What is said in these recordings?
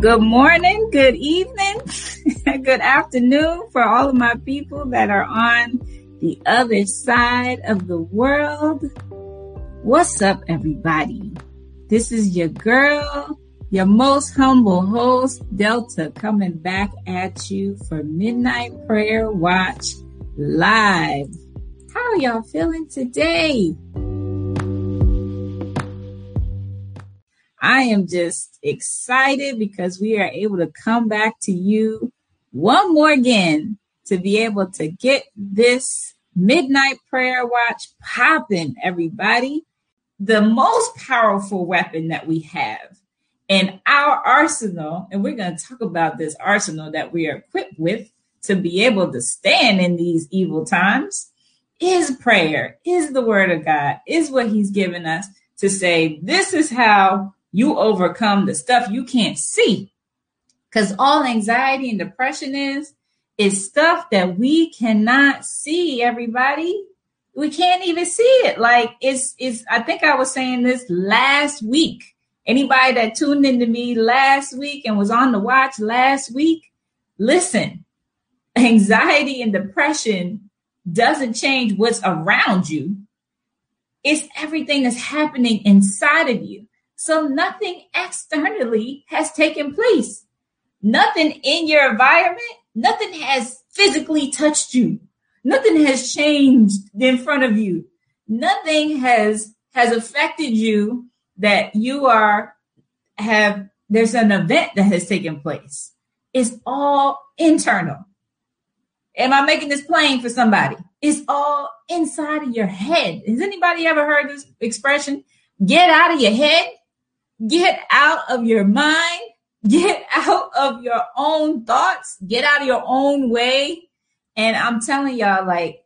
good morning, good evening, good afternoon for all of my people that are on the other side of the world. What's up, everybody? This is your girl, your most humble host, Delta, coming back at you for Midnight Prayer Watch Live. How y'all feeling today? I am just excited because we are able to come back to you one more again to be able to get this midnight prayer watch popping, everybody. The most powerful weapon that we have in our arsenal, and we're going to talk about this arsenal that we are equipped with to be able to stand in these evil times, is prayer, is the word of God, is what He's given us to say, this is how you overcome the stuff you can't see. Because all anxiety and depression is, is stuff that we cannot see, everybody. We can't even see it. Like it's, it's, I think I was saying this last week. Anybody that tuned into me last week and was on the watch last week, listen, anxiety and depression doesn't change what's around you. It's everything that's happening inside of you. So nothing externally has taken place. Nothing in your environment, nothing has physically touched you. Nothing has changed in front of you. Nothing has has affected you that you are have there's an event that has taken place. It's all internal. Am I making this plain for somebody? It's all inside of your head. Has anybody ever heard this expression? Get out of your head. Get out of your mind. Get out of your own thoughts. Get out of your own way. And I'm telling y'all, like,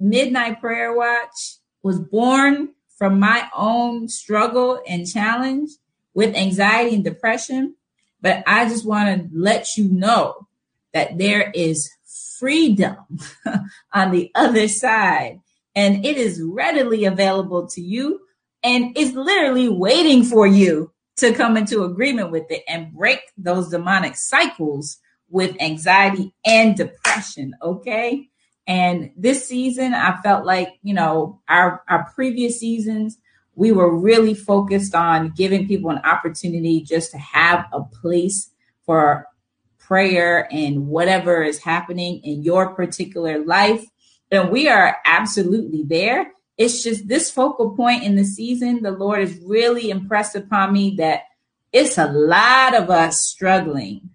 Midnight Prayer Watch was born from my own struggle and challenge with anxiety and depression. But I just want to let you know that there is freedom on the other side, and it is readily available to you and it's literally waiting for you to come into agreement with it and break those demonic cycles with anxiety and depression. Okay. And this season, I felt like, you know, our, our previous seasons, we were really focused on giving people an opportunity just to have a place for prayer and whatever is happening in your particular life. And we are absolutely there it's just this focal point in the season, the Lord has really impressed upon me that it's a lot of us struggling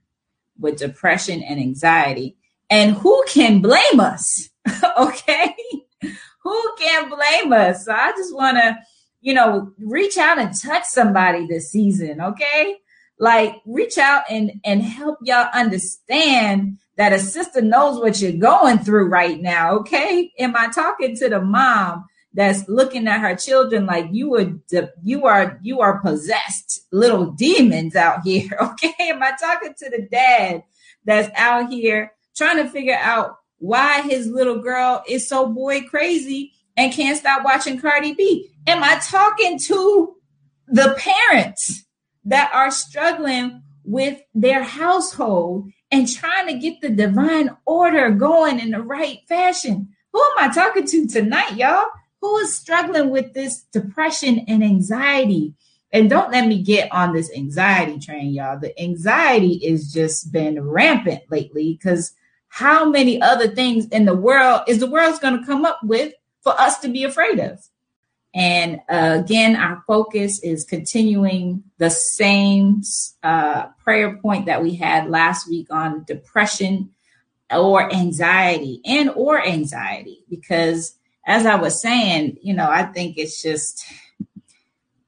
with depression and anxiety. And who can blame us? okay. who can blame us? So I just want to, you know, reach out and touch somebody this season. Okay. Like reach out and, and help y'all understand that a sister knows what you're going through right now. Okay. Am I talking to the mom? That's looking at her children like you would you are you are possessed little demons out here okay? Am i talking to the dad that's out here trying to figure out why his little girl is so boy crazy and can't stop watching cardi b? Am i talking to the parents that are struggling with their household and trying to get the divine order going in the right fashion? Who am i talking to tonight y'all who is struggling with this depression and anxiety. And don't let me get on this anxiety train, y'all. The anxiety is just been rampant lately because how many other things in the world is the world's going to come up with for us to be afraid of? And uh, again, our focus is continuing the same uh, prayer point that we had last week on depression or anxiety and or anxiety because as I was saying, you know, I think it's just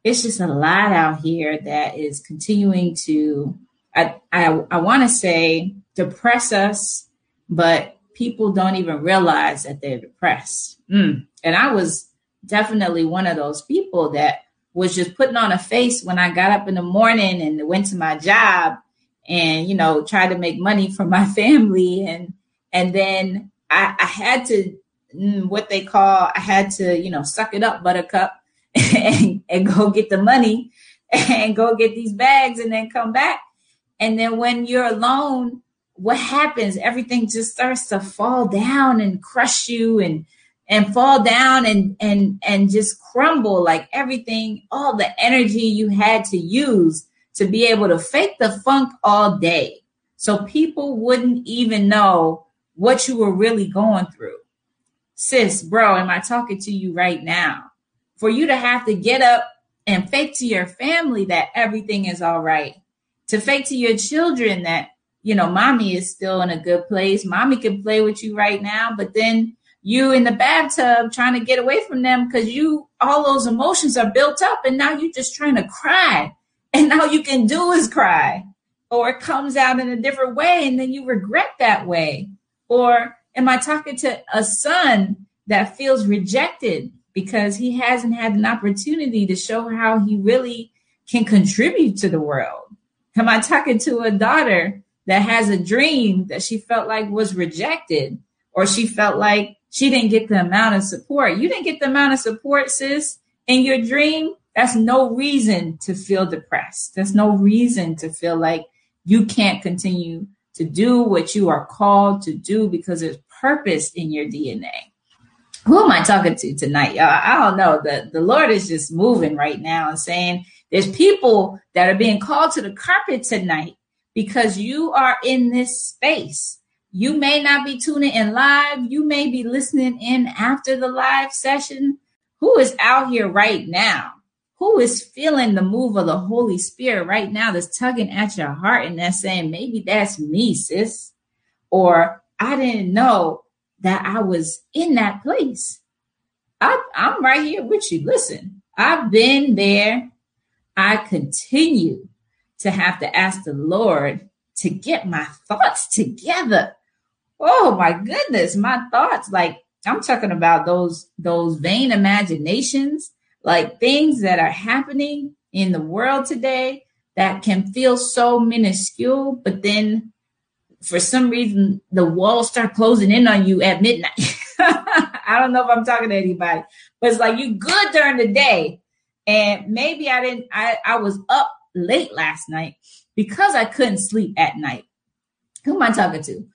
it's just a lot out here that is continuing to I I, I want to say depress us, but people don't even realize that they're depressed. Mm. And I was definitely one of those people that was just putting on a face when I got up in the morning and went to my job and you know tried to make money for my family and and then I, I had to Mm, what they call I had to, you know, suck it up, buttercup, and, and go get the money and go get these bags and then come back. And then when you're alone, what happens? Everything just starts to fall down and crush you and and fall down and and and just crumble like everything all the energy you had to use to be able to fake the funk all day so people wouldn't even know what you were really going through sis bro am i talking to you right now? For you to have to get up and fake to your family that everything is all right. To fake to your children that you know mommy is still in a good place. Mommy can play with you right now but then you in the bathtub trying to get away from them because you all those emotions are built up and now you're just trying to cry. And all you can do is cry. Or it comes out in a different way and then you regret that way. Or am i talking to a son that feels rejected because he hasn't had an opportunity to show how he really can contribute to the world am i talking to a daughter that has a dream that she felt like was rejected or she felt like she didn't get the amount of support. You didn't get the amount of support, sis, in your dream. That's no reason to feel depressed. There's no reason to feel like you can't continue to do what you are called to do because there's purpose in your DNA. Who am I talking to tonight, y'all? I don't know. The, the Lord is just moving right now and saying there's people that are being called to the carpet tonight because you are in this space you may not be tuning in live. You may be listening in after the live session. Who is out here right now? Who is feeling the move of the Holy Spirit right now that's tugging at your heart and that's saying, maybe that's me, sis? Or I didn't know that I was in that place. I, I'm right here with you. Listen, I've been there. I continue to have to ask the Lord to get my thoughts together oh my goodness, my thoughts. Like I'm talking about those those vain imaginations, like things that are happening in the world today that can feel so minuscule, but then for some reason the walls start closing in on you at midnight. I don't know if I'm talking to anybody, but it's like you good during the day. And maybe I didn't I, I was up late last night because I couldn't sleep at night. Who am I talking to?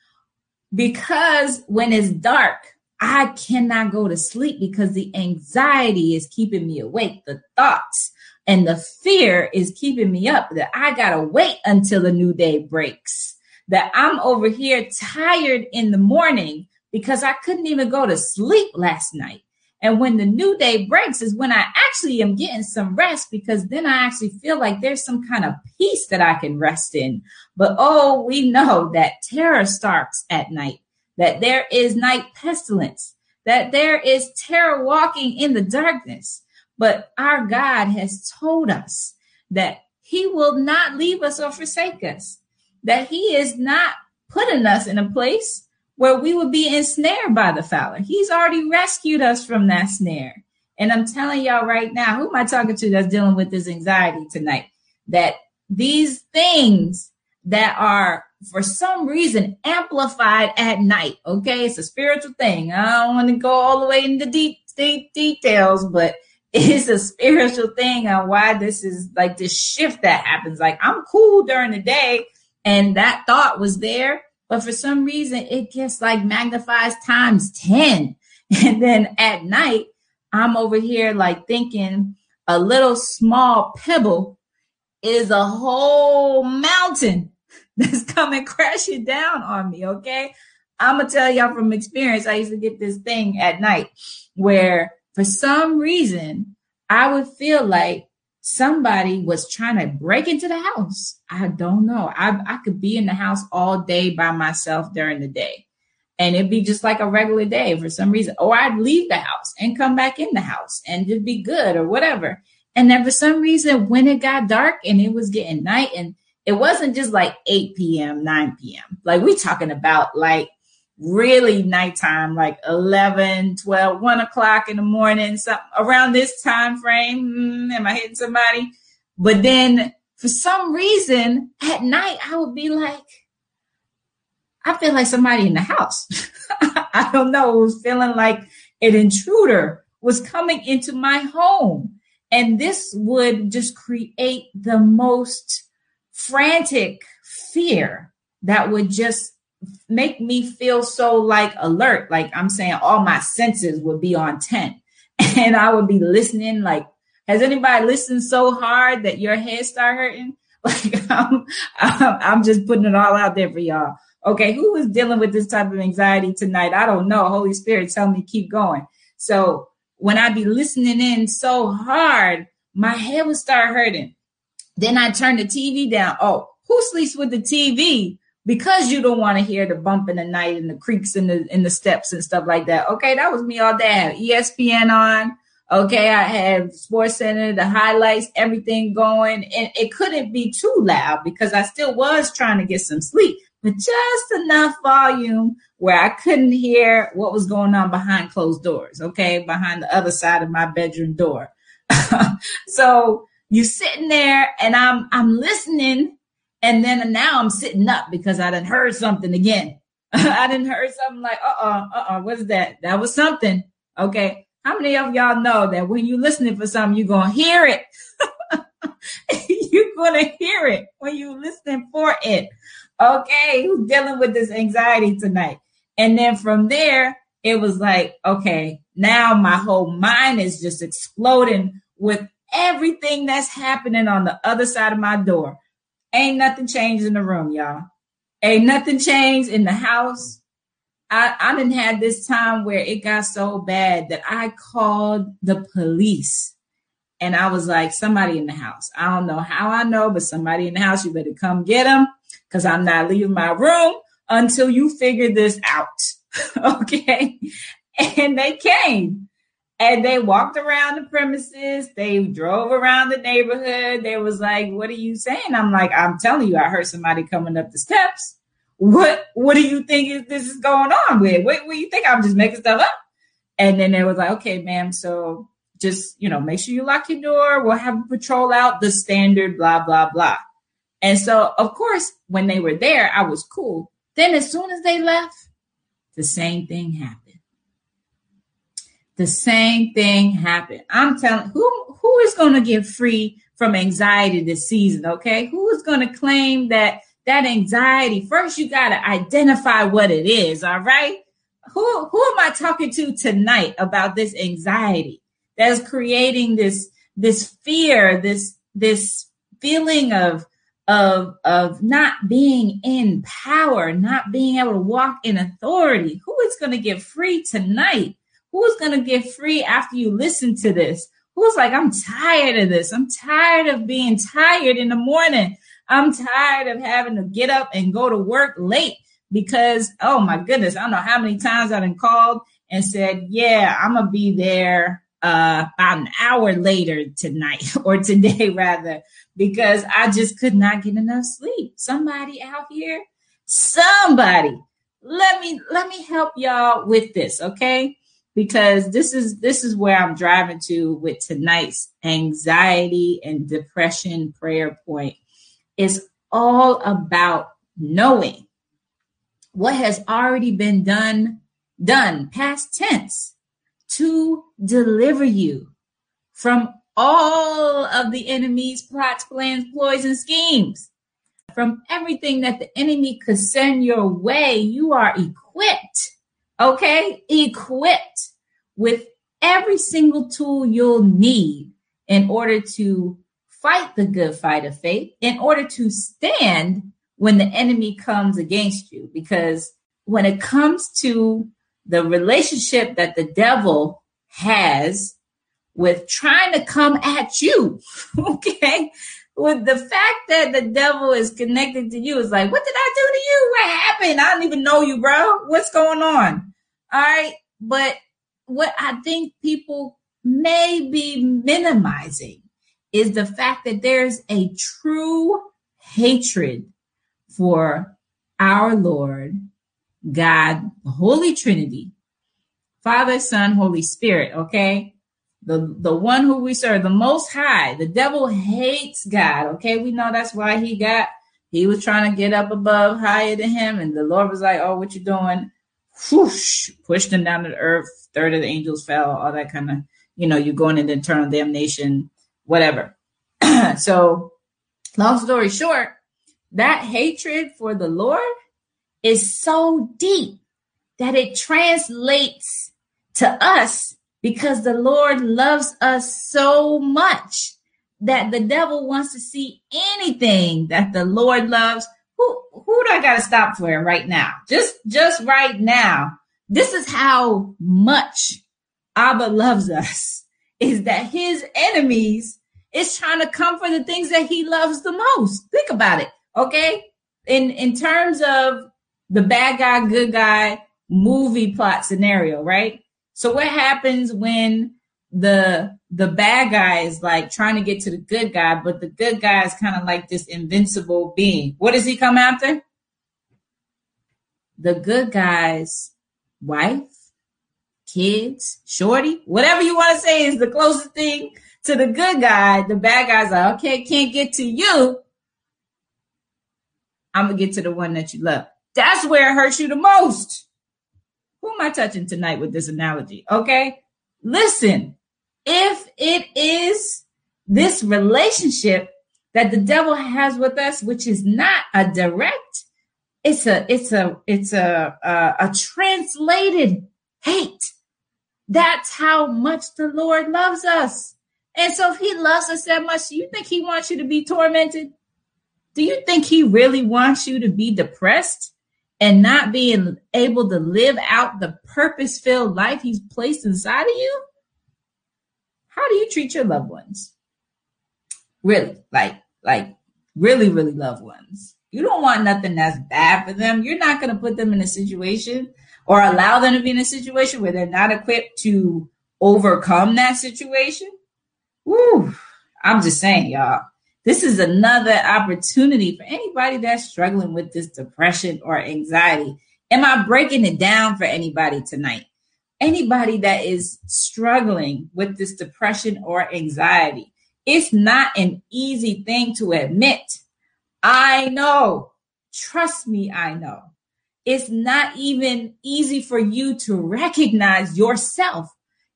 because when it's dark, I cannot go to sleep because the anxiety is keeping me awake. The thoughts and the fear is keeping me up that I got to wait until the new day breaks. That I'm over here tired in the morning because I couldn't even go to sleep last night. And when the new day breaks is when I actually am getting some rest because then I actually feel like there's some kind of peace that I can rest in. But oh, we know that terror starts at night, that there is night pestilence, that there is terror walking in the darkness. But our God has told us that he will not leave us or forsake us, that he is not putting us in a place where we would be ensnared by the fowler. He's already rescued us from that snare. And I'm telling y'all right now, who am I talking to that's dealing with this anxiety tonight? That these things that are for some reason amplified at night, okay? It's a spiritual thing. I don't want to go all the way into deep, deep details, but it's a spiritual thing on why this is like this shift that happens. Like I'm cool during the day and that thought was there but for some reason, it gets like magnifies times 10. And then at night, I'm over here like thinking a little small pebble is a whole mountain that's coming crashing down on me. Okay. I'm to tell y'all from experience. I used to get this thing at night where for some reason I would feel like somebody was trying to break into the house. I don't know. I, I could be in the house all day by myself during the day. And it'd be just like a regular day for some reason. Or I'd leave the house and come back in the house and just be good or whatever. And then for some reason, when it got dark and it was getting night and it wasn't just like 8 p.m., 9 p.m. Like we talking about like really nighttime, like 11, 12, 1 o'clock in the morning, something around this time frame. Mm, am I hitting somebody? But then for some reason at night, I would be like, I feel like somebody in the house. I don't know. It was feeling like an intruder was coming into my home. And this would just create the most frantic fear that would just make me feel so like alert. Like I'm saying all my senses would be on 10 and I would be listening. Like, has anybody listened so hard that your head start hurting? Like I'm, I'm just putting it all out there for y'all. Okay. Who is dealing with this type of anxiety tonight? I don't know. Holy Spirit, tell me keep going. So when I be listening in so hard, my head would start hurting. Then I turn the TV down. Oh, who sleeps with the TV? Because you don't want to hear the bump in the night and the creaks in the in the steps and stuff like that. Okay, that was me all day. I had ESPN on. Okay, I had Sports Center, the highlights, everything going, and it couldn't be too loud because I still was trying to get some sleep, but just enough volume where I couldn't hear what was going on behind closed doors. Okay, behind the other side of my bedroom door. so you're sitting there, and I'm I'm listening and then now I'm sitting up because I didn't heard something again. I didn't heard something like, uh-uh, uh-uh, what's that? That was something. Okay. How many of y'all know that when you're listening for something, you're going to hear it? you're going to hear it when you're listening for it. Okay. Who's dealing with this anxiety tonight? And then from there, it was like, okay, now my whole mind is just exploding with everything that's happening on the other side of my door. Ain't nothing changed in the room, y'all. Ain't nothing changed in the house. I, I didn't have this time where it got so bad that I called the police. And I was like, somebody in the house. I don't know how I know, but somebody in the house, you better come get them because I'm not leaving my room until you figure this out. okay. And they came and they walked around the premises. They drove around the neighborhood. They was like, "What are you saying?" I'm like, "I'm telling you, I heard somebody coming up the steps. What What do you think is this is going on with? What, what do you think? I'm just making stuff up." And then they was like, "Okay, ma'am, so just you know, make sure you lock your door. We'll have a patrol out. The standard, blah blah blah." And so, of course, when they were there, I was cool. Then, as soon as they left, the same thing happened the same thing happened. I'm telling who who is going to get free from anxiety this season, okay? Who is going to claim that that anxiety? First you got to identify what it is, all right? Who who am I talking to tonight about this anxiety that's creating this this fear, this this feeling of of of not being in power, not being able to walk in authority? Who is going to get free tonight? Who's going to get free after you listen to this? Who's like, I'm tired of this. I'm tired of being tired in the morning. I'm tired of having to get up and go to work late because, oh my goodness, I don't know how many times I've been called and said, yeah, I'm going to be there uh, about an hour later tonight or today rather, because I just could not get enough sleep. Somebody out here, somebody, let me, let me help y'all with this. Okay because this is this is where I'm driving to with tonight's anxiety and depression prayer point. It's all about knowing what has already been done done past tense to deliver you from all of the enemy's plots, plans, ploys, and schemes. From everything that the enemy could send your way, you are equipped okay, equipped with every single tool you'll need in order to fight the good fight of faith, in order to stand when the enemy comes against you. Because when it comes to the relationship that the devil has with trying to come at you, okay, with the fact that the devil is connected to you, is like, what did I do to you? What happened? I don't even know you, bro. What's going on? All right. But what I think people may be minimizing is the fact that there's a true hatred for our Lord, God, the Holy Trinity, Father, Son, Holy Spirit, okay? The, the one who we serve, the most high. The devil hates God, okay? We know that's why he got, he was trying to get up above higher than him. And the Lord was like, oh, what you doing? whoosh, pushed him down to the earth. Third of the angels fell, all that kind of, you know, you're going into eternal damnation, whatever. so, long story short, that hatred for the Lord is so deep that it translates to us because the Lord loves us so much that the devil wants to see anything that the Lord loves. Who who do I gotta stop for right now? Just just right now. This is how much Abba loves us. Is that his enemies is trying to come for the things that he loves the most. Think about it. Okay. In in terms of the bad guy, good guy movie plot scenario, right? So what happens when the the bad guy is like trying to get to the good guy, but the good guy is kind of like this invincible being. What does he come after? The good guy's wife, kids, shorty, whatever you want to say is the closest thing to the good guy. The bad guy's like, okay, can't get to you. I'm gonna get to the one that you love. That's where it hurts you the most. Who am I touching tonight with this analogy? Okay. Listen, if it is this relationship that the devil has with us, which is not a direct, it's a, it's a, it's a, a, a translated hate. That's how much the Lord loves us. And so if he loves us that much, do you think he wants you to be tormented? Do you think he really wants you to be depressed and not being able to live out the purpose filled life he's placed inside of you? How do you treat your loved ones? Really, like, like really, really loved ones. You don't want nothing that's bad for them. You're not going to put them in a situation or allow them to be in a situation where they're not equipped to overcome that situation. Woo. I'm just saying, y'all this is another opportunity for anybody that's struggling with this depression or anxiety. Am I breaking it down for anybody tonight? Anybody that is struggling with this depression or anxiety, it's not an easy thing to admit. I know. Trust me, I know. It's not even easy for you to recognize yourself.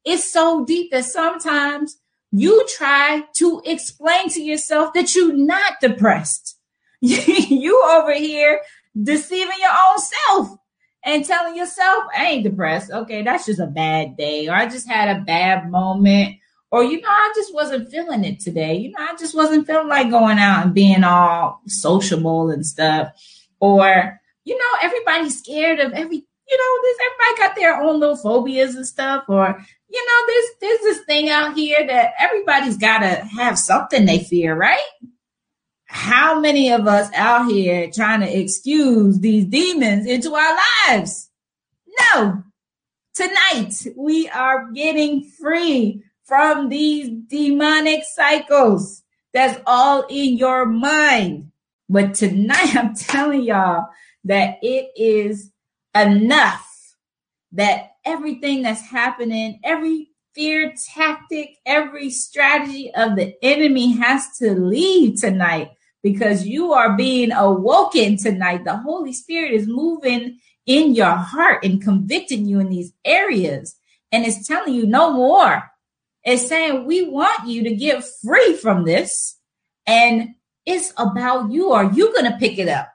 It's so deep that sometimes you try to explain to yourself that you're not depressed. you over here deceiving your own self and telling yourself, I ain't depressed. Okay, that's just a bad day, or I just had a bad moment, or you know, I just wasn't feeling it today. You know, I just wasn't feeling like going out and being all sociable and stuff. Or, you know, everybody's scared of every you know, this everybody got their own little phobias and stuff, or you know, there's there's this thing out here that everybody's got to have something they fear, right? How many of us out here trying to excuse these demons into our lives? No. Tonight we are getting free from these demonic cycles. That's all in your mind. But tonight I'm telling y'all that it is enough that everything that's happening, every fear tactic, every strategy of the enemy has to leave tonight because you are being awoken tonight. The Holy Spirit is moving in your heart and convicting you in these areas. And it's telling you no more. It's saying we want you to get free from this. And it's about you. Are you going to pick it up?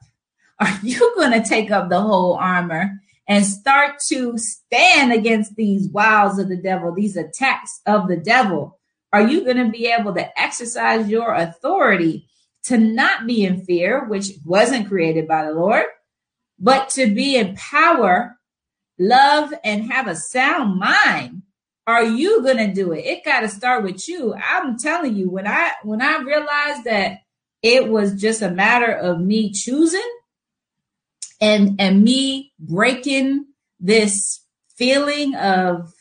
Are you going to take up the whole armor and start to stand against these wiles of the devil, these attacks of the devil? Are you going to be able to exercise your authority to not be in fear, which wasn't created by the Lord, but to be in power, love, and have a sound mind? Are you going to do it? It got to start with you. I'm telling you, when I when I realized that it was just a matter of me choosing and and me breaking this feeling of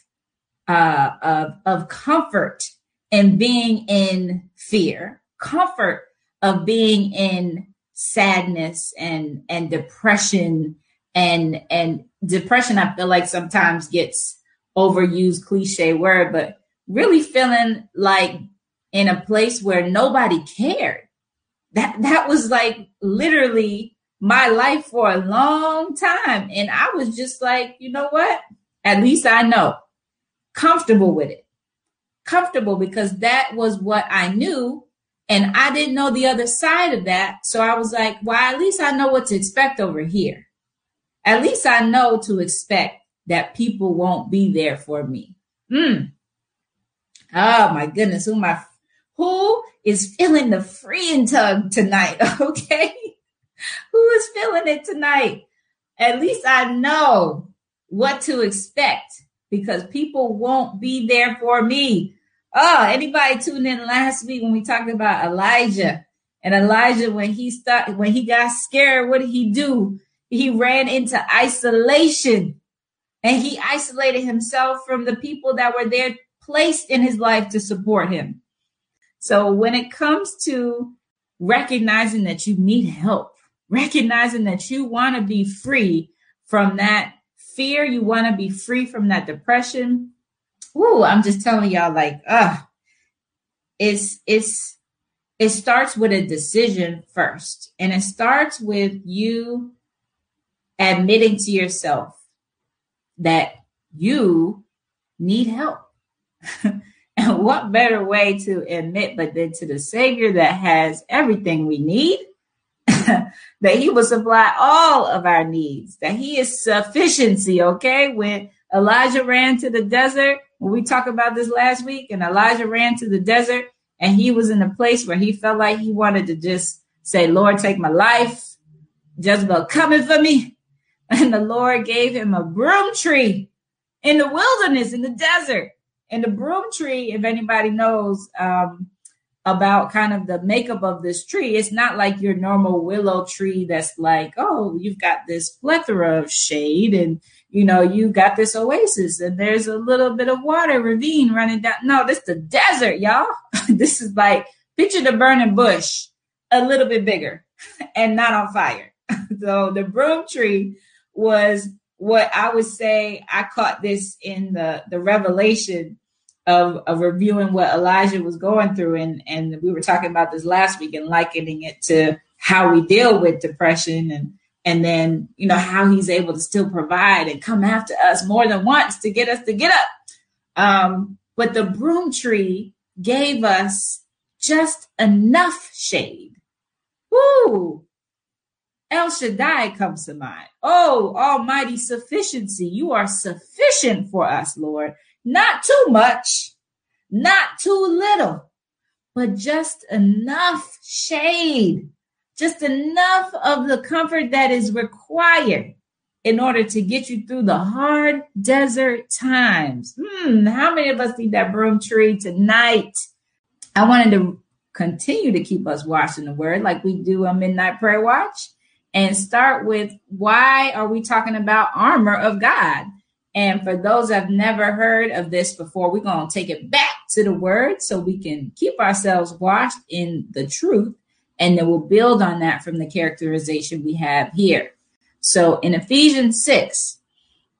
uh of of comfort and being in fear comfort of being in sadness and and depression and and depression i feel like sometimes gets overused cliche word but really feeling like in a place where nobody cared. That that was like literally my life for a long time. And I was just like, you know what? At least I know. Comfortable with it. Comfortable because that was what I knew. And I didn't know the other side of that. So I was like, well, at least I know what to expect over here. At least I know to expect that people won't be there for me. Hmm. Oh my goodness. Who my who is feeling the freeing tug tonight? Okay. Who is feeling it tonight? At least I know what to expect because people won't be there for me. Oh, anybody tuned in last week when we talked about Elijah and Elijah when he started when he got scared, what did he do? He ran into isolation and he isolated himself from the people that were there placed in his life to support him. So when it comes to recognizing that you need help, recognizing that you want to be free from that fear, you want to be free from that depression, Ooh, I'm just telling y'all, like, uh, it's it's it starts with a decision first. And it starts with you admitting to yourself that you need help. and what better way to admit but then to the Savior that has everything we need, that He will supply all of our needs, that He is sufficiency, okay? When Elijah ran to the desert, when we talked about this last week, and Elijah ran to the desert and he was in a place where he felt like he wanted to just say, Lord, take my life. Jezebel coming for me. And the Lord gave him a broom tree in the wilderness, in the desert. And the broom tree, if anybody knows um, about kind of the makeup of this tree, it's not like your normal willow tree that's like, oh, you've got this plethora of shade and you know, you got this oasis and there's a little bit of water ravine running down. No, this is the desert, y'all. this is like picture the burning bush a little bit bigger and not on fire. so the broom tree was what I would say I caught this in the the revelation of, of reviewing what Elijah was going through and and we were talking about this last week and likening it to how we deal with depression and and then you know how he's able to still provide and come after us more than once to get us to get up um, but the broom tree gave us just enough shade Woo! El Shaddai comes to mind. Oh, almighty sufficiency. You are sufficient for us, Lord. Not too much, not too little, but just enough shade just enough of the comfort that is required in order to get you through the hard desert times. Hmm, how many of us need that broom tree tonight? I wanted to continue to keep us watching the word like we do a midnight prayer watch and start with why are we talking about armor of God? And for those that have never heard of this before, we're going to take it back to the word so we can keep ourselves washed in the truth and then we'll build on that from the characterization we have here. So in Ephesians 6,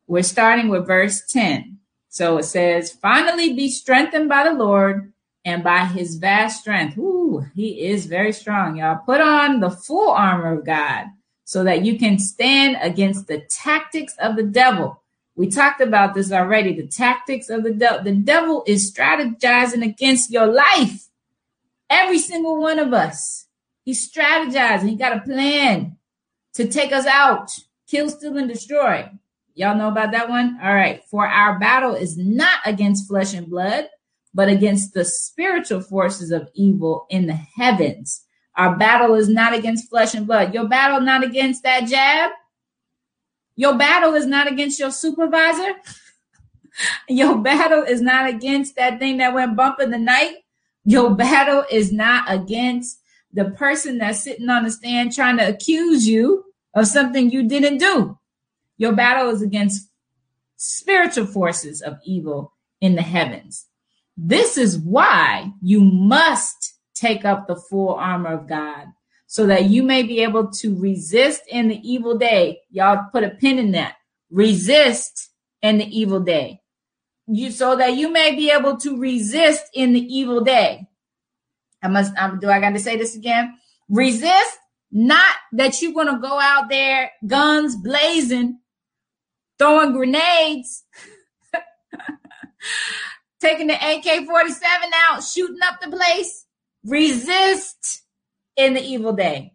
we're starting with verse 10. So it says, finally be strengthened by the Lord and by his vast strength. Ooh, he is very strong, y'all. Put on the full armor of God so that you can stand against the tactics of the devil. We talked about this already. The tactics of the devil. The devil is strategizing against your life. Every single one of us. He's strategizing. He got a plan to take us out, kill, steal, and destroy. Y'all know about that one? All right. For our battle is not against flesh and blood, but against the spiritual forces of evil in the heavens. Our battle is not against flesh and blood. Your battle not against that jab. Your battle is not against your supervisor. your battle is not against that thing that went bump in the night. Your battle is not against the person that's sitting on the stand trying to accuse you of something you didn't do. Your battle is against spiritual forces of evil in the heavens. This is why you must take up the full armor of God so that you may be able to resist in the evil day. Y'all put a pin in that. Resist in the evil day. You so that you may be able to resist in the evil day. I must, um, do I got to say this again? Resist, not that you're going to go out there, guns blazing, throwing grenades, taking the AK 47 out, shooting up the place. resist in the evil day.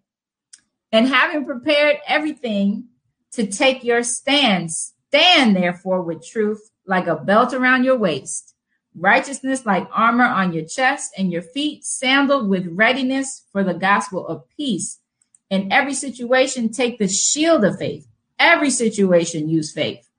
And having prepared everything to take your stand, stand therefore with truth like a belt around your waist, righteousness like armor on your chest, and your feet sandaled with readiness for the gospel of peace. In every situation, take the shield of faith. Every situation, use faith.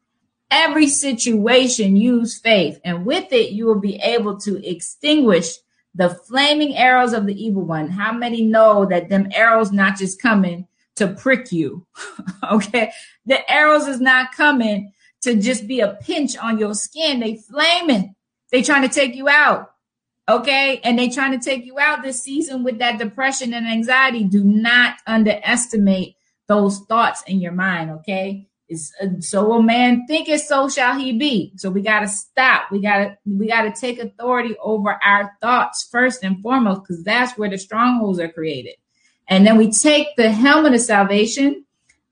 Every situation, use faith. And with it, you will be able to extinguish the flaming arrows of the evil one. How many know that them arrows not just coming to prick you? okay. The arrows is not coming to just be a pinch on your skin. They flaming. They trying to take you out. Okay. And they trying to take you out this season with that depression and anxiety. Do not underestimate those thoughts in your mind. Okay. It's, uh, so a man thinketh, so shall he be. So we got to stop. We got to, we got to take authority over our thoughts first and foremost, because that's where the strongholds are created. And then we take the helmet of salvation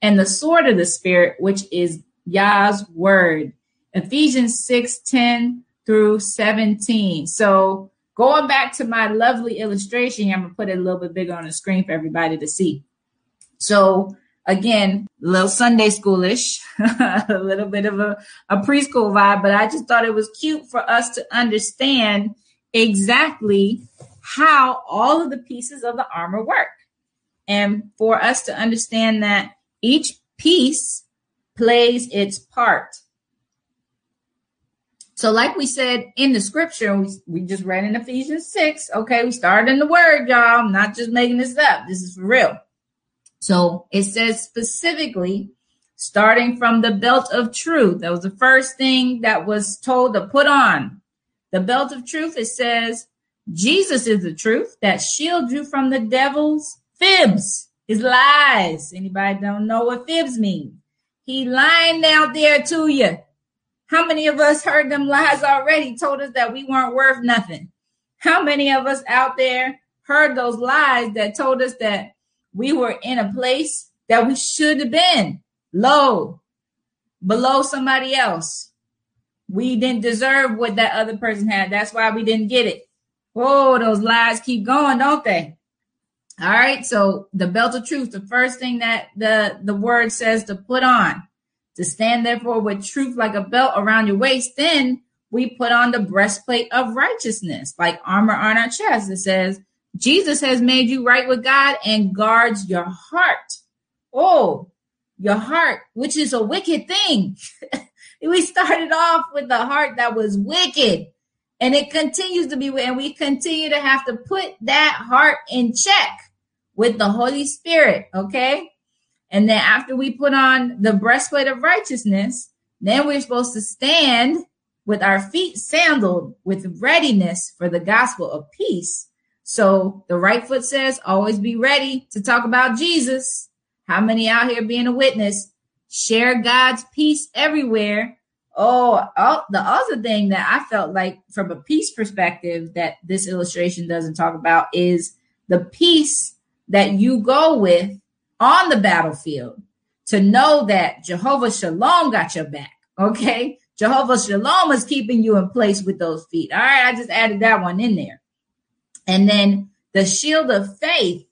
and the sword of the spirit, which is Yah's word. Ephesians 6 10 through 17. So going back to my lovely illustration, I'm to put it a little bit bigger on the screen for everybody to see. So again, a little Sunday schoolish, a little bit of a, a preschool vibe, but I just thought it was cute for us to understand exactly how all of the pieces of the armor work. And for us to understand that each piece plays its part. So, like we said in the scripture, we, we just read in Ephesians 6. Okay, we started in the word, y'all. I'm not just making this up. This is for real. So it says specifically, starting from the belt of truth. That was the first thing that was told to put on. The belt of truth, it says, Jesus is the truth that shields you from the devil's fibs, his lies. Anybody don't know what fibs mean? He lying out there to you. How many of us heard them lies already, told us that we weren't worth nothing? How many of us out there heard those lies that told us that we were in a place that we should have been low, below somebody else. We didn't deserve what that other person had. That's why we didn't get it. Oh, those lies keep going, don't they? All right. So the belt of truth, the first thing that the, the word says to put on, to stand therefore with truth like a belt around your waist. Then we put on the breastplate of righteousness, like armor on our chest. It says, Jesus has made you right with God and guards your heart. Oh, your heart, which is a wicked thing. we started off with the heart that was wicked and it continues to be, and we continue to have to put that heart in check with the Holy Spirit. Okay. And then after we put on the breastplate of righteousness, then we're supposed to stand with our feet sandaled with readiness for the gospel of peace. So the right foot says, always be ready to talk about Jesus. How many out here being a witness? Share God's peace everywhere. Oh, oh, the other thing that I felt like from a peace perspective that this illustration doesn't talk about is the peace that you go with on the battlefield to know that Jehovah Shalom got your back. Okay. Jehovah Shalom is keeping you in place with those feet. All right. I just added that one in there. And then the shield of faith.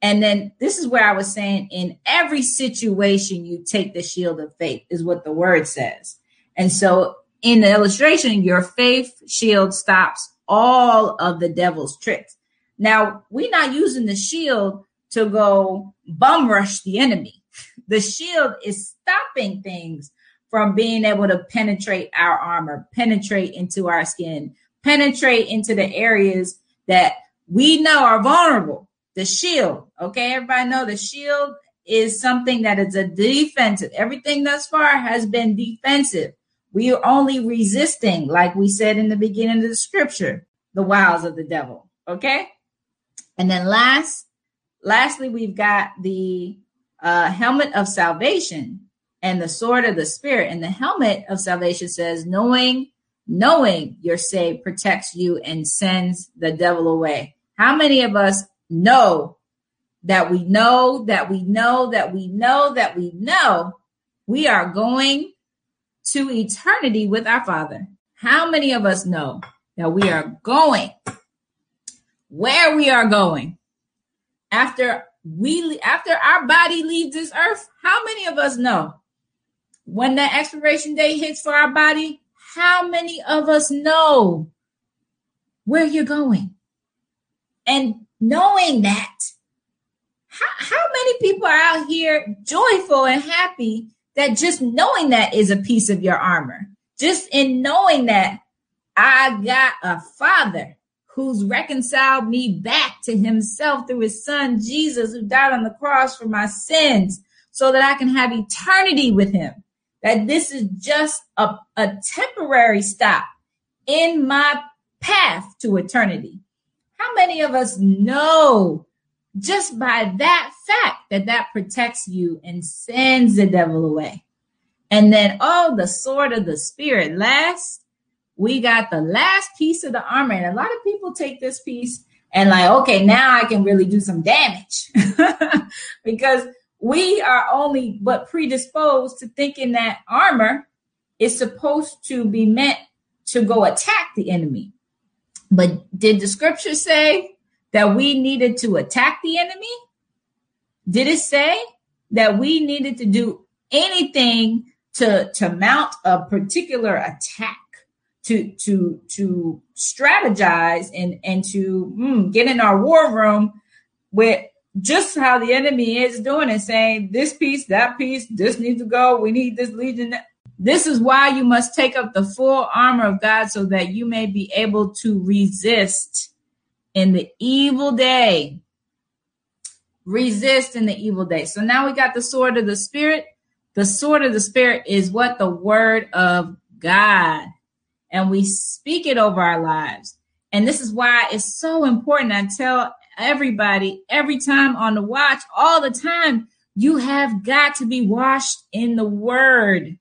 And then this is where I was saying in every situation, you take the shield of faith, is what the word says. And so in the illustration, your faith shield stops all of the devil's tricks. Now, we're not using the shield to go bum rush the enemy. The shield is stopping things from being able to penetrate our armor, penetrate into our skin, penetrate into the areas that we know are vulnerable. The shield, okay, everybody know the shield is something that is a defensive. Everything thus far has been defensive. We are only resisting, like we said in the beginning of the scripture, the wiles of the devil. Okay. And then last, lastly, we've got the uh, helmet of salvation and the sword of the spirit. And the helmet of salvation says, knowing knowing you're saved protects you and sends the devil away. How many of us know that we know that we know that we know that we know we are going to eternity with our Father? How many of us know that we are going? where we are going after we after our body leaves this earth how many of us know when that expiration date hits for our body how many of us know where you're going and knowing that how, how many people are out here joyful and happy that just knowing that is a piece of your armor just in knowing that i got a father who's reconciled me back to himself through his son Jesus, who died on the cross for my sins, so that I can have eternity with him. That this is just a, a temporary stop in my path to eternity. How many of us know just by that fact that that protects you and sends the devil away? And then, oh, the sword of the spirit. Last we got the last piece of the armor. And a lot of people take this piece and like, okay, now I can really do some damage because we are only but predisposed to thinking that armor is supposed to be meant to go attack the enemy. But did the scripture say that we needed to attack the enemy? Did it say that we needed to do anything to, to mount a particular attack? to to to strategize and and to mm, get in our war room with just how the enemy is doing and saying this piece, that piece, this needs to go. We need this legion. This is why you must take up the full armor of God so that you may be able to resist in the evil day. Resist in the evil day. So now we got the sword of the spirit. The sword of the spirit is what the word of God and we speak it over our lives. And this is why it's so important. I tell everybody every time on the watch, all the time, you have got to be washed in the word.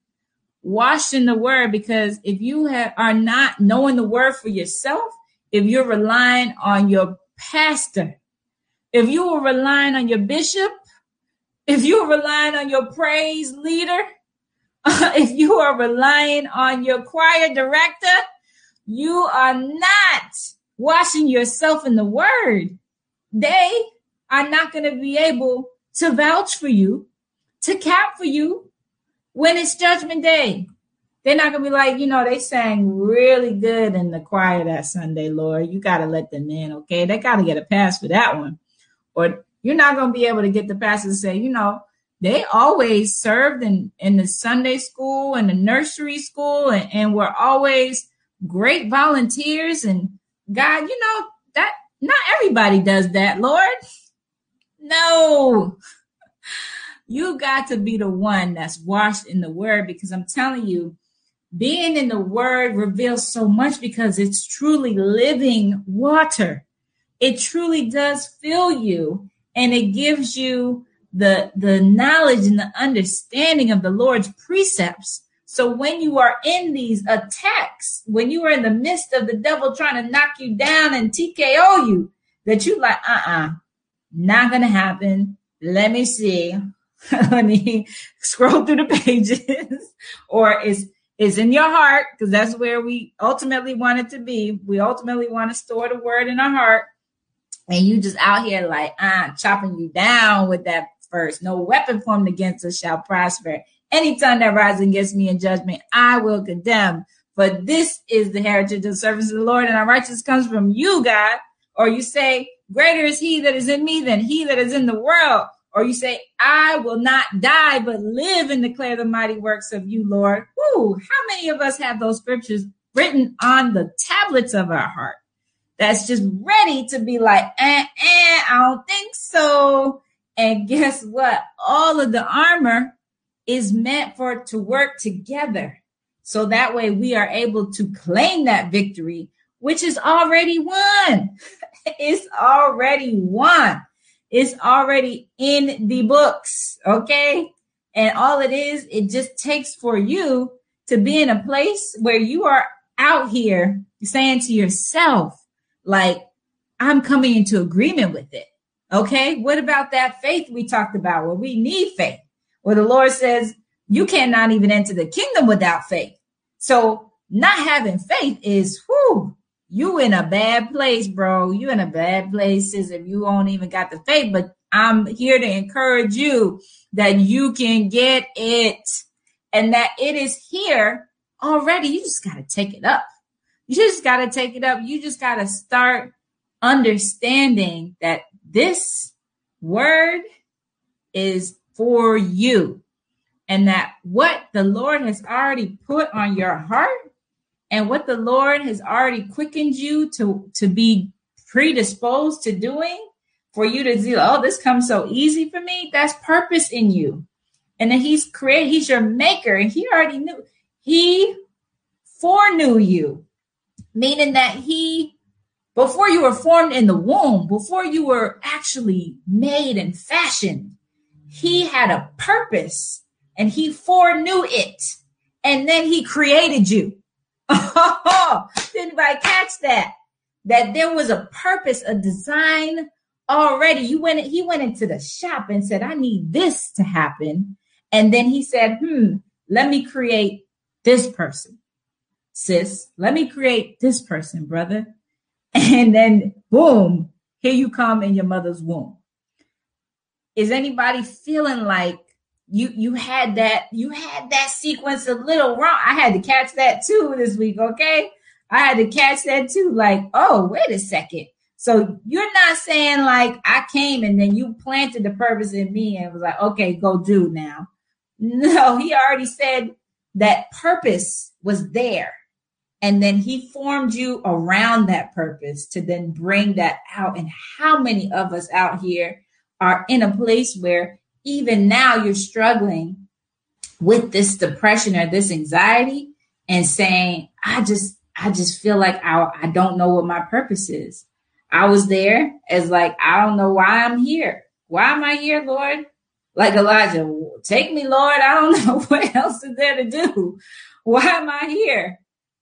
Washed in the word, because if you have, are not knowing the word for yourself, if you're relying on your pastor, if you are relying on your bishop, if you're relying on your praise leader, if you are relying on your choir director, you are not washing yourself in the word. They are not going to be able to vouch for you, to count for you when it's judgment day. They're not going to be like, you know, they sang really good in the choir that Sunday, Lord. You got to let them in, okay? They got to get a pass for that one. Or you're not going to be able to get the pastor to say, you know, they always served in, in the Sunday school and the nursery school and, and were always great volunteers. And God, you know, that not everybody does that, Lord. No. You got to be the one that's washed in the word because I'm telling you, being in the word reveals so much because it's truly living water. It truly does fill you and it gives you the the knowledge and the understanding of the Lord's precepts. So when you are in these attacks, when you are in the midst of the devil trying to knock you down and TKO you, that you like, uh-uh, not gonna happen. Let me see. Let me scroll through the pages. or is is in your heart, because that's where we ultimately want it to be. We ultimately want to store the word in our heart. And you just out here like uh chopping you down with that first. No weapon formed against us shall prosper. Any tongue that rises against me in judgment, I will condemn. But this is the heritage of the servants of the Lord, and our righteousness comes from you, God. Or you say, Greater is he that is in me than he that is in the world. Or you say, I will not die, but live and declare the mighty works of you, Lord. Woo, how many of us have those scriptures written on the tablets of our heart? That's just ready to be like, eh, eh, I don't think so. And guess what? All of the armor is meant for to work together. So that way we are able to claim that victory, which is already won. it's already won. It's already in the books. Okay. And all it is, it just takes for you to be in a place where you are out here saying to yourself, like, I'm coming into agreement with it. Okay. What about that faith we talked about where we need faith? Where the Lord says you cannot even enter the kingdom without faith. So not having faith is, whoo, you in a bad place, bro. You in a bad place if you don't even got the faith. But I'm here to encourage you that you can get it and that it is here already. You just got to take it up. You just got to take it up. You just got to start understanding that this word is for you and that what the Lord has already put on your heart and what the Lord has already quickened you to, to be predisposed to doing for you to see, oh, this comes so easy for me. That's purpose in you. And then he's created, he's your maker, and he already knew, he foreknew you, meaning that he, before you were formed in the womb, before you were actually made and fashioned, he had a purpose and he foreknew it. And then he created you. Did anybody catch that? That there was a purpose, a design already. You went, he went into the shop and said, I need this to happen. And then he said, hmm, let me create this person, sis. Let me create this person, brother. And then boom, here you come in your mother's womb. Is anybody feeling like you you had that you had that sequence a little wrong? I had to catch that too this week, okay? I had to catch that too. Like, oh, wait a second. So you're not saying like I came and then you planted the purpose in me and was like, okay, go do now. No, he already said that purpose was there. And then he formed you around that purpose to then bring that out. And how many of us out here are in a place where even now you're struggling with this depression or this anxiety and saying, I just, I just feel like I, I don't know what my purpose is. I was there as like, I don't know why I'm here. Why am I here, Lord? Like Elijah, take me, Lord. I don't know what else is there to do. Why am I here?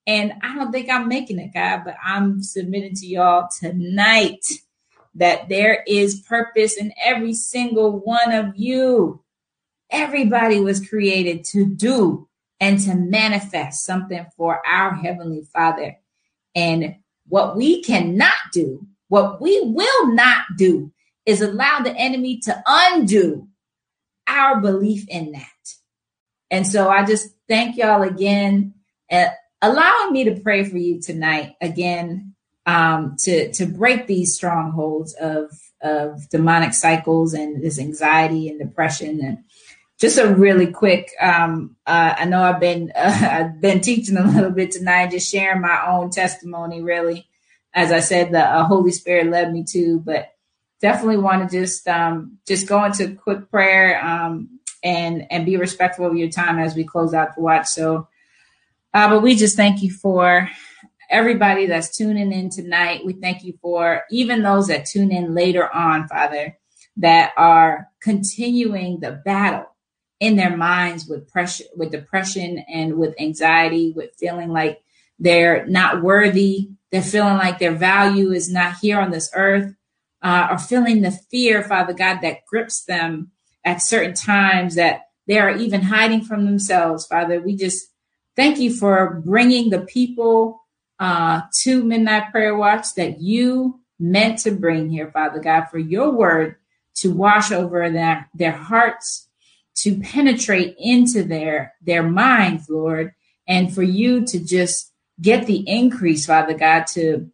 And I don't think I'm making it, God, but I'm submitting to y'all tonight that there is purpose in every single one of you. Everybody was created to do and to manifest something for our Heavenly Father. And what we cannot do, what we will not do, is allow the enemy to undo our belief in that. And so I just thank y'all again and allowing me to pray for you tonight again um, to to break these strongholds of of demonic cycles and this anxiety and depression and just a really quick um, uh, i know i've been uh, i've been teaching a little bit tonight just sharing my own testimony really. As i said the uh, holy spirit led me to but definitely want to just um, just go into quick prayer um, and and be respectful of your time as we close out the watch. So uh, but we just thank you for everybody that's tuning in tonight. We thank you for even those that tune in later on, Father, that are continuing the battle in their minds with pressure, with depression and with anxiety, with feeling like they're not worthy. They're feeling like their value is not here on this earth, uh, or feeling the fear, Father God, that grips them at certain times that they are even hiding from themselves, Father. We just thank you for bringing the people uh, to Midnight Prayer Watch that you meant to bring here, Father God, for your word to wash over their, their hearts, to penetrate into their, their minds, Lord, and for you to just get the increase, Father God, to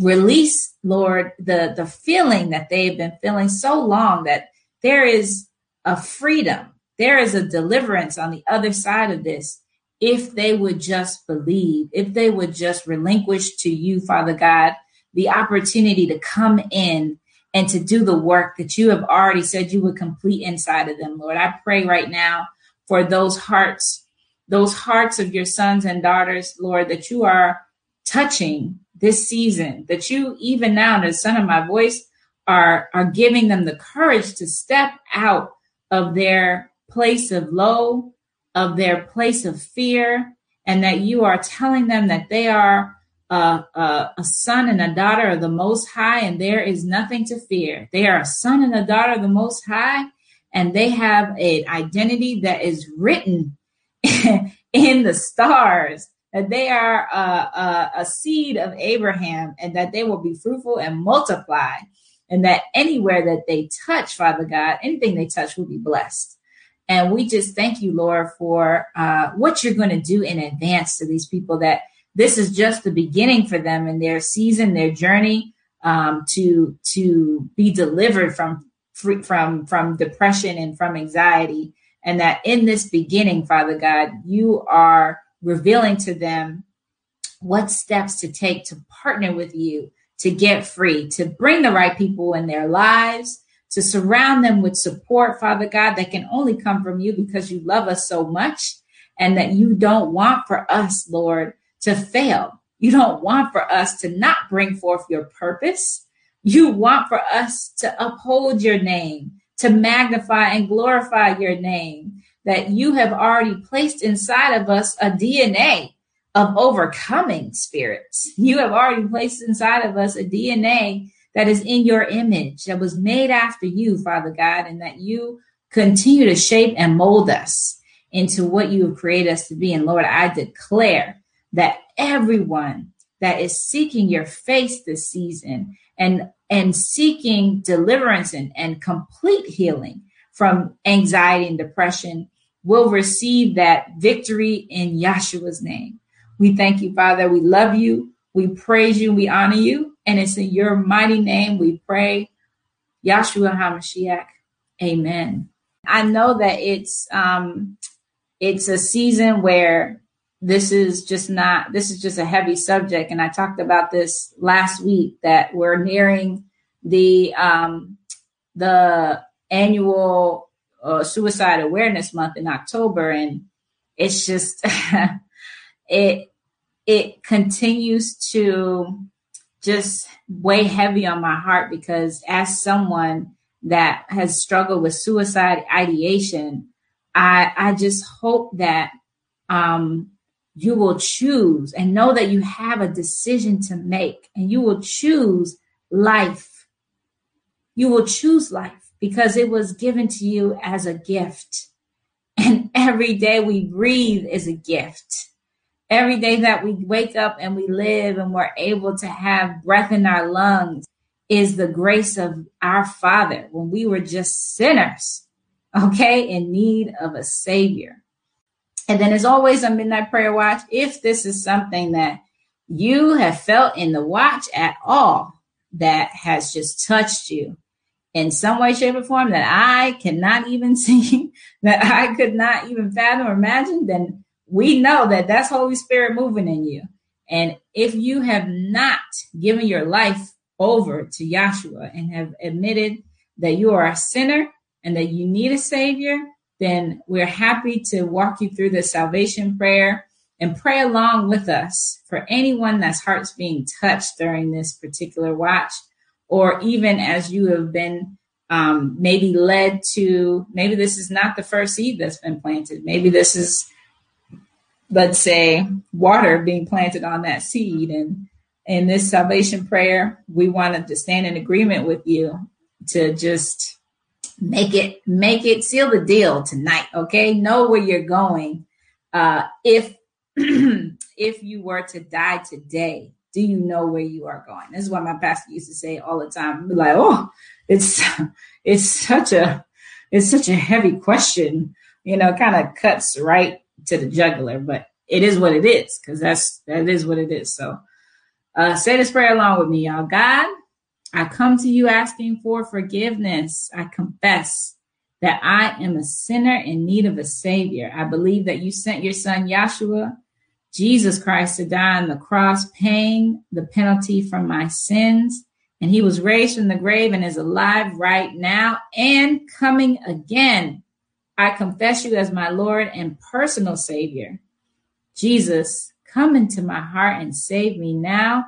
release, Lord, the, the feeling that they've been feeling so long that there is a freedom, there is a deliverance on the other side of this if they would just believe, if they would just relinquish to you, Father God, the opportunity to come in and to do the work that you have already said you would complete inside of them, Lord. I pray right now for those hearts, those hearts of your sons and daughters, Lord, that you are touching this season, that you, even now, the son of my voice, are, are giving them the courage to step out of their place of low of their place of fear and that you are telling them that they are a, a, son and a daughter of the Most High and there is nothing to fear. They are a son and a daughter of the Most High and they have an identity that is written in the stars. that they are a, a, a seed of Abraham and that they will be fruitful and multiply. And that anywhere that they touch, Father God, anything they touch will be blessed. And we just thank you, Lord, for uh, what you're going to do in advance to these people. That this is just the beginning for them in their season, their journey um, to to be delivered from from from depression and from anxiety. And that in this beginning, Father God, you are revealing to them what steps to take to partner with you to get free, to bring the right people in their lives, to surround them with support, Father God, that can only come from you because you love us so much and that you don't want for us, Lord, to fail. You don't want for us to not bring forth your purpose. You want for us to uphold your name, to magnify and glorify your name, that you have already placed inside of us a DNA of overcoming spirits. You have already placed inside of us a DNA that is in your image, that was made after you, Father God, and that you continue to shape and mold us into what you have created us to be. And Lord, I declare that everyone that is seeking your face this season and and seeking deliverance and, and complete healing from anxiety and depression will receive that victory in Yahshua's name. We thank you, Father. We love you. We praise you. We honor you. And it's in your mighty name we pray. Yahshua HaMashiach. Amen. I know that it's um it's a season where this is just not this is just a heavy subject and i talked about this last week that we're nearing the um the annual uh, suicide awareness month in october and it's just it it continues to just weigh heavy on my heart because as someone that has struggled with suicide ideation, I I just hope that um, you will choose and know that you have a decision to make and you will choose life. You will choose life because it was given to you as a gift. And every day we breathe is a gift every day that we wake up and we live and we're able to have breath in our lungs is the grace of our Father when we were just sinners, okay, in need of a Savior. And then, as always, on Midnight Prayer Watch, if this is something that you have felt in the watch at all that has just touched you in some way, shape, or form that I cannot even see, that I could not even fathom or imagine, then we know that that's Holy Spirit moving in you. And if you have not given your life over to Yahshua and have admitted that you are a sinner and that you need a savior, then we're happy to walk you through the salvation prayer and pray along with us for anyone that's heart's being touched during this particular watch, or even as you have been um, maybe led to, maybe this is not the first seed that's been planted. Maybe this is let's say water being planted on that seed. And in this salvation prayer we wanted to stand in agreement with you to just make it make it seal the deal tonight okay? Know where you're going. Uh if if you were to die today do you know where you are going? This is what my pastor used to say all the time. Like oh it's it's such a it's such a heavy question you know kind of cuts right to the jugular, but it is what it is because that's that is what it is. So uh, say this prayer along with me, y'all. God, I come to you asking for forgiveness. I confess that I am a sinner in need of a savior. I believe that you sent your son Yahshua, Jesus Christ, to die on the cross, paying the penalty for my sins. And he was raised from the grave and is alive right now and coming again. I confess you as my Lord and personal Savior. Jesus, come into my heart and save me now.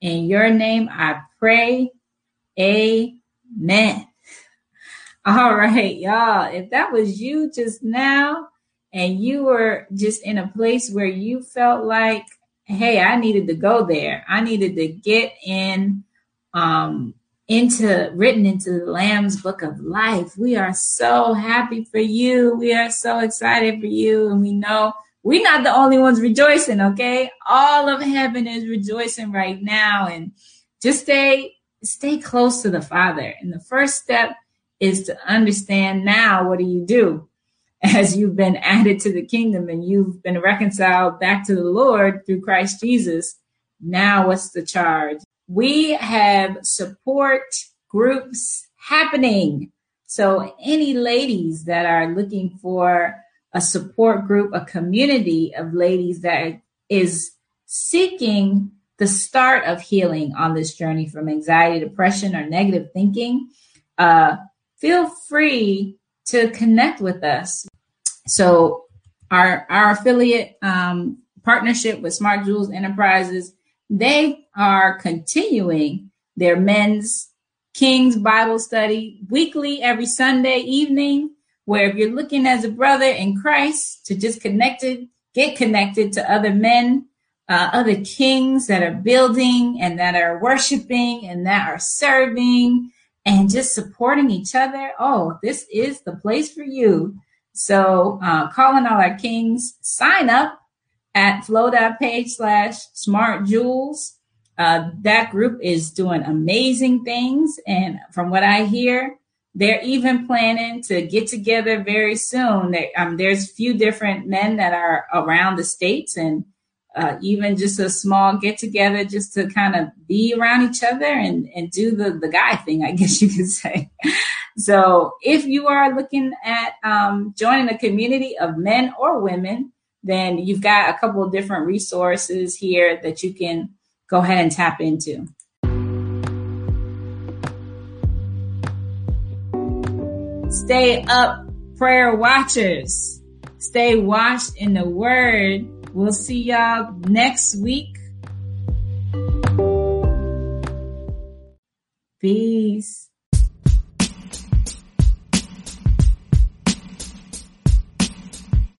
In your name I pray. Amen. All right, y'all. If that was you just now and you were just in a place where you felt like, hey, I needed to go there. I needed to get in um into written into the Lamb's book of life. We are so happy for you. We are so excited for you. And we know we're not the only ones rejoicing, okay? All of heaven is rejoicing right now. And just stay, stay close to the Father. And the first step is to understand now what do you do as you've been added to the kingdom and you've been reconciled back to the Lord through Christ Jesus. Now, what's the charge? We have support groups happening. So, any ladies that are looking for a support group, a community of ladies that is seeking the start of healing on this journey from anxiety, depression, or negative thinking, uh, feel free to connect with us. So, our our affiliate um, partnership with Smart Jewels Enterprises, they are continuing their men's King's Bible study weekly every Sunday evening where if you're looking as a brother in Christ to just connected, get connected to other men, uh, other kings that are building and that are worshiping and that are serving and just supporting each other. Oh, this is the place for you. So, uh, calling all our kings, sign up at flow.page slash smart jewels. Uh, that group is doing amazing things. And from what I hear, they're even planning to get together very soon. They, um, there's a few different men that are around the states and uh, even just a small get together just to kind of be around each other and, and do the, the guy thing, I guess you could say. so if you are looking at um, joining a community of men or women, then you've got a couple of different resources here that you can go ahead and tap into. Stay up, prayer watchers. Stay washed in the word. We'll see y'all next week. Be